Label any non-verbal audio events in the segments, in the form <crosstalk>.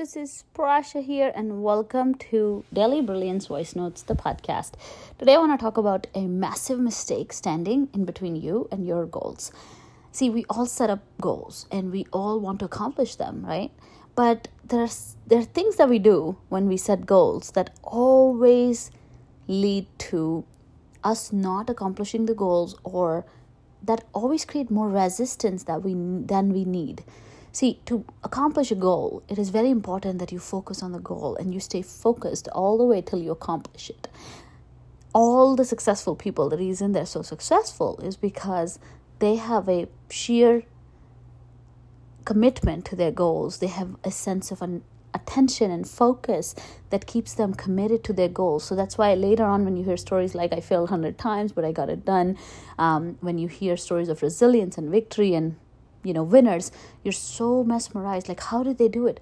This is Prasha here, and welcome to Daily Brilliance Voice Notes, the podcast. Today, I want to talk about a massive mistake standing in between you and your goals. See, we all set up goals and we all want to accomplish them, right? But there's there are things that we do when we set goals that always lead to us not accomplishing the goals or that always create more resistance that we than we need See, to accomplish a goal, it is very important that you focus on the goal and you stay focused all the way till you accomplish it. All the successful people, the reason they're so successful is because they have a sheer commitment to their goals. They have a sense of an attention and focus that keeps them committed to their goals. So that's why later on, when you hear stories like I failed 100 times, but I got it done, um, when you hear stories of resilience and victory and you know winners you're so mesmerized like how did they do it?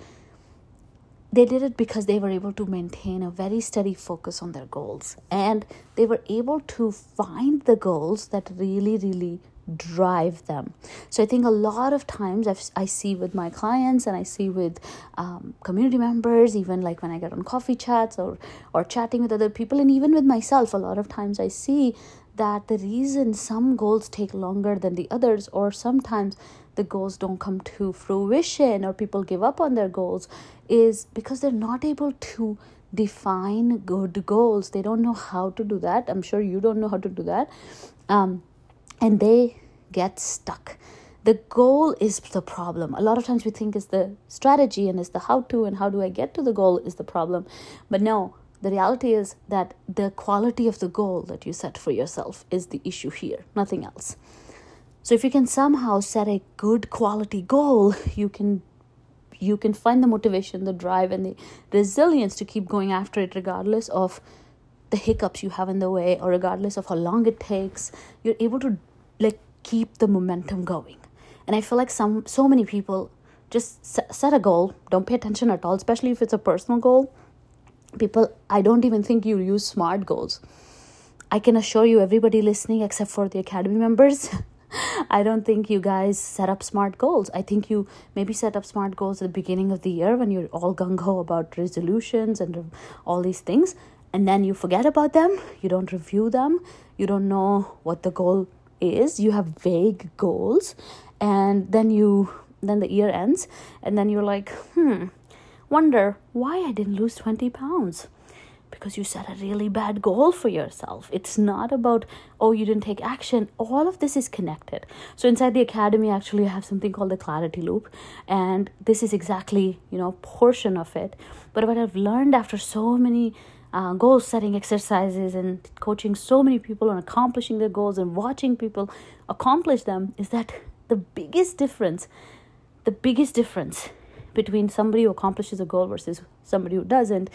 They did it because they were able to maintain a very steady focus on their goals and they were able to find the goals that really really drive them. So i think a lot of times I've, i see with my clients and i see with um, community members even like when i get on coffee chats or or chatting with other people and even with myself a lot of times i see that the reason some goals take longer than the others or sometimes the goals don't come to fruition or people give up on their goals is because they're not able to define good goals. They don't know how to do that. I'm sure you don't know how to do that. Um, and they get stuck. The goal is the problem. A lot of times we think is the strategy and is the how to and how do i get to the goal is the problem. But no the reality is that the quality of the goal that you set for yourself is the issue here nothing else so if you can somehow set a good quality goal, <laughs> you can you can find the motivation, the drive and the resilience to keep going after it regardless of the hiccups you have in the way or regardless of how long it takes. You're able to like keep the momentum going. And I feel like some so many people just set a goal, don't pay attention at all, especially if it's a personal goal. People, I don't even think you use SMART goals. I can assure you, everybody listening, except for the Academy members, <laughs> <laughs> I don't think you guys set up smart goals. I think you maybe set up smart goals at the beginning of the year when you're all gung ho about resolutions and all these things, and then you forget about them. You don't review them. You don't know what the goal is. You have vague goals, and then you then the year ends, and then you're like, hmm, wonder why I didn't lose twenty pounds because you set a really bad goal for yourself. It's not about, oh, you didn't take action. All of this is connected. So inside the academy, actually, I have something called the clarity loop. And this is exactly, you know, portion of it. But what I've learned after so many uh, goal setting exercises and coaching so many people on accomplishing their goals and watching people accomplish them is that the biggest difference, the biggest difference between somebody who accomplishes a goal versus somebody who doesn't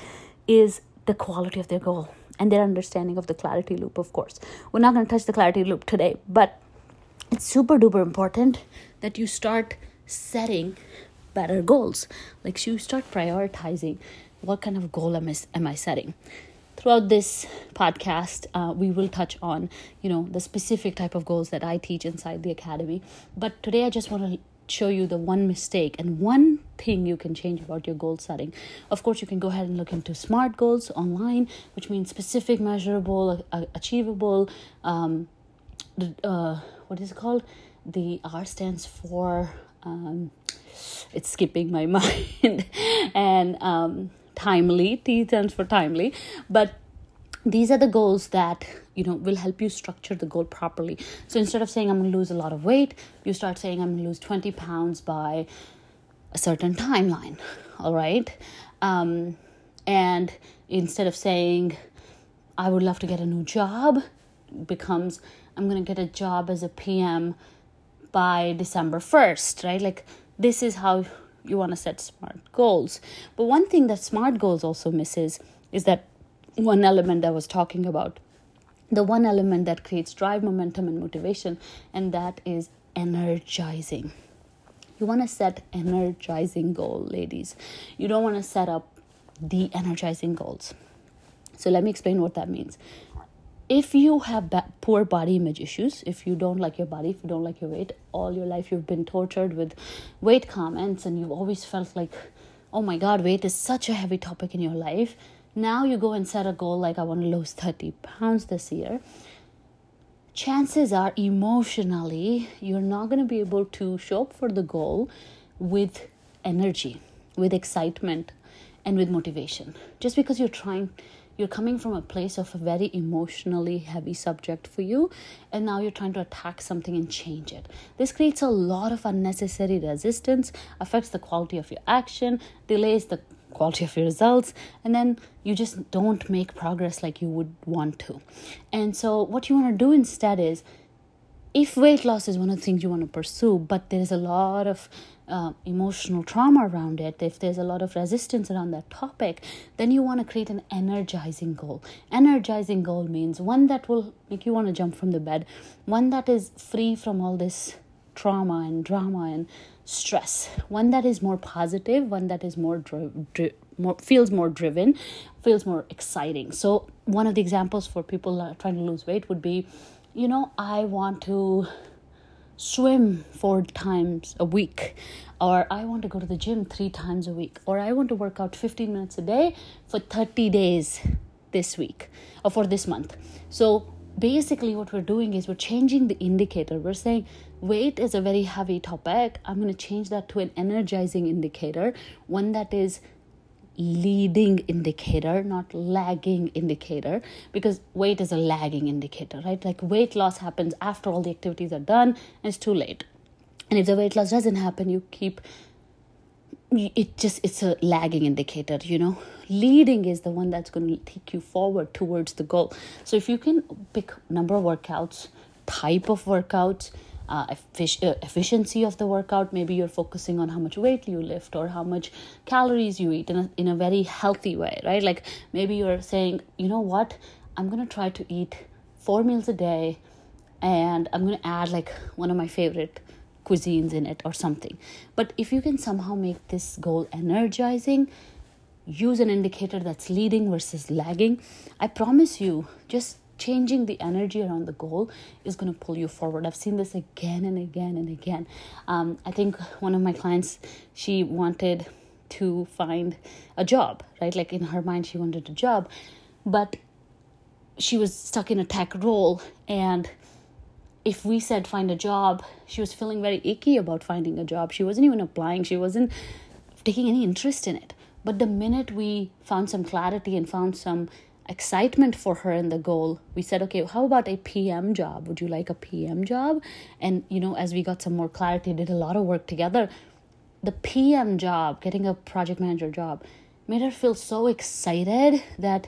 is the quality of their goal and their understanding of the clarity loop, of course. We're not going to touch the clarity loop today, but it's super duper important that you start setting better goals. Like you start prioritizing what kind of goal am I, am I setting. Throughout this podcast, uh, we will touch on, you know, the specific type of goals that I teach inside the academy. But today, I just want to show you the one mistake and one thing you can change about your goal setting. Of course, you can go ahead and look into SMART goals online, which means specific, measurable, achievable. Um, uh, what is it called? The R stands for. Um, it's skipping my <laughs> mind, and um, timely. T stands for timely, but these are the goals that you know will help you structure the goal properly. So instead of saying i'm going to lose a lot of weight you start saying i'm going to lose 20 pounds by a certain timeline all right? Um, and instead of saying i would love to get a new job becomes i'm going to get a job as a pm by december 1st right? Like this is how you want to set smart goals. But one thing that smart goals also misses is that one element I was talking about. The one element that creates drive momentum and motivation and that is energizing. You want to set energizing goal ladies. You don't want to set up the energizing goals. So let me explain what that means. If you have ba- poor body image issues if you don't like your body if you don't like your weight all your life you've been tortured with weight comments and you've always felt like oh my God, weight is such a heavy topic in your life. Now you go and set a goal like, I want to lose 30 pounds this year. Chances are, emotionally, you're not going to be able to show up for the goal with energy, with excitement, and with motivation. Just because you're trying you're coming from a place of a very emotionally heavy subject for you and now you're trying to attack something and change it this creates a lot of unnecessary resistance affects the quality of your action delays the quality of your results and then you just don't make progress like you would want to and so what you want to do instead is if weight loss is one of the things you want to pursue, but there's a lot of uh, emotional trauma around it, if there's a lot of resistance around that topic, then you want to create an energizing goal. Energizing goal means one that will make you want to jump from the bed, one that is free from all this trauma and drama and stress, one that is more positive, one that is more, dri- dri- more feels more driven, feels more exciting. So one of the examples for people trying to lose weight would be you know, I want to swim four times a week, or I want to go to the gym three times a week, or I want to work out 15 minutes a day for 30 days this week or for this month. So basically, what we're doing is we're changing the indicator. We're saying weight is a very heavy topic. I'm going to change that to an energizing indicator, one that is leading indicator, not lagging indicator, because weight is a lagging indicator, right? Like weight loss happens after all the activities are done and it's too late. And if the weight loss doesn't happen, you keep it just it's a lagging indicator you know leading is the one that's going to take you forward towards the goal so if you can pick number of workouts type of workouts uh, effic- efficiency of the workout. Maybe you're focusing on how much weight you lift or how much calories you eat in a, in a very healthy way, right? Like maybe you're saying, you know what, I'm going to try to eat four meals a day and I'm going to add like one of my favorite cuisines in it or something. But if you can somehow make this goal energizing, use an indicator that's leading versus lagging, I promise you, just changing the energy around the goal is going to pull you forward. I've seen this again and again and again. Um, I think one of my clients, she wanted to find a job, right? Like in her mind, she wanted a job, but she was stuck in a tech role. And if we said find a job, she was feeling very icky about finding a job. She wasn't even applying, she wasn't taking any interest in it. But the minute we found some clarity and found some excitement for her in the goal we said okay how about a pm job would you like a pm job and you know as we got some more clarity did a lot of work together the pm job getting a project manager job made her feel so excited that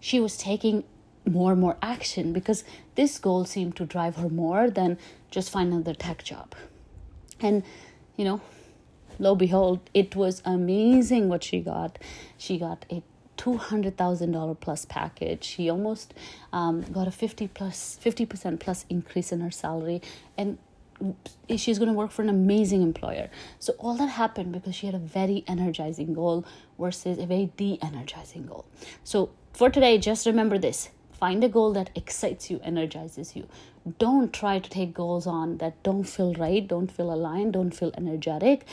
she was taking more and more action because this goal seemed to drive her more than just find another tech job and you know lo and behold it was amazing what she got she got a $200,000 plus package. She almost um, got a 50 plus 50% plus increase in her salary and she's going to work for an amazing employer. So all that happened because she had a very energizing goal versus a very de-energizing goal. So for today just remember this. Find a goal that excites you, energizes you. Don't try to take goals on that don't feel right, don't feel aligned, don't feel energetic.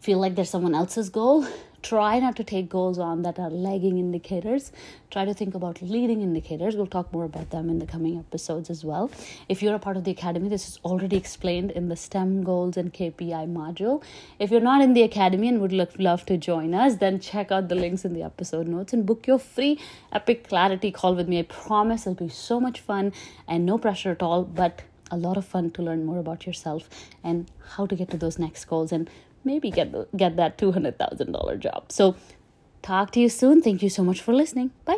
Feel like there's someone else's goal try not to take goals on that are lagging indicators. Try to think about leading indicators. We'll talk more about them in the coming episodes as well. If you're a part of the academy this is already explained in the stem goals and kpi module. If you're not in the academy and would love to join us then check out the links in the episode notes and book your free epic clarity call with me. I promise it'll be so much fun and no pressure at all but a lot of fun to learn more about yourself and how to get to those next goals and maybe get the, get that $200,000 job. So talk to you soon. Thank you so much for listening. Bye.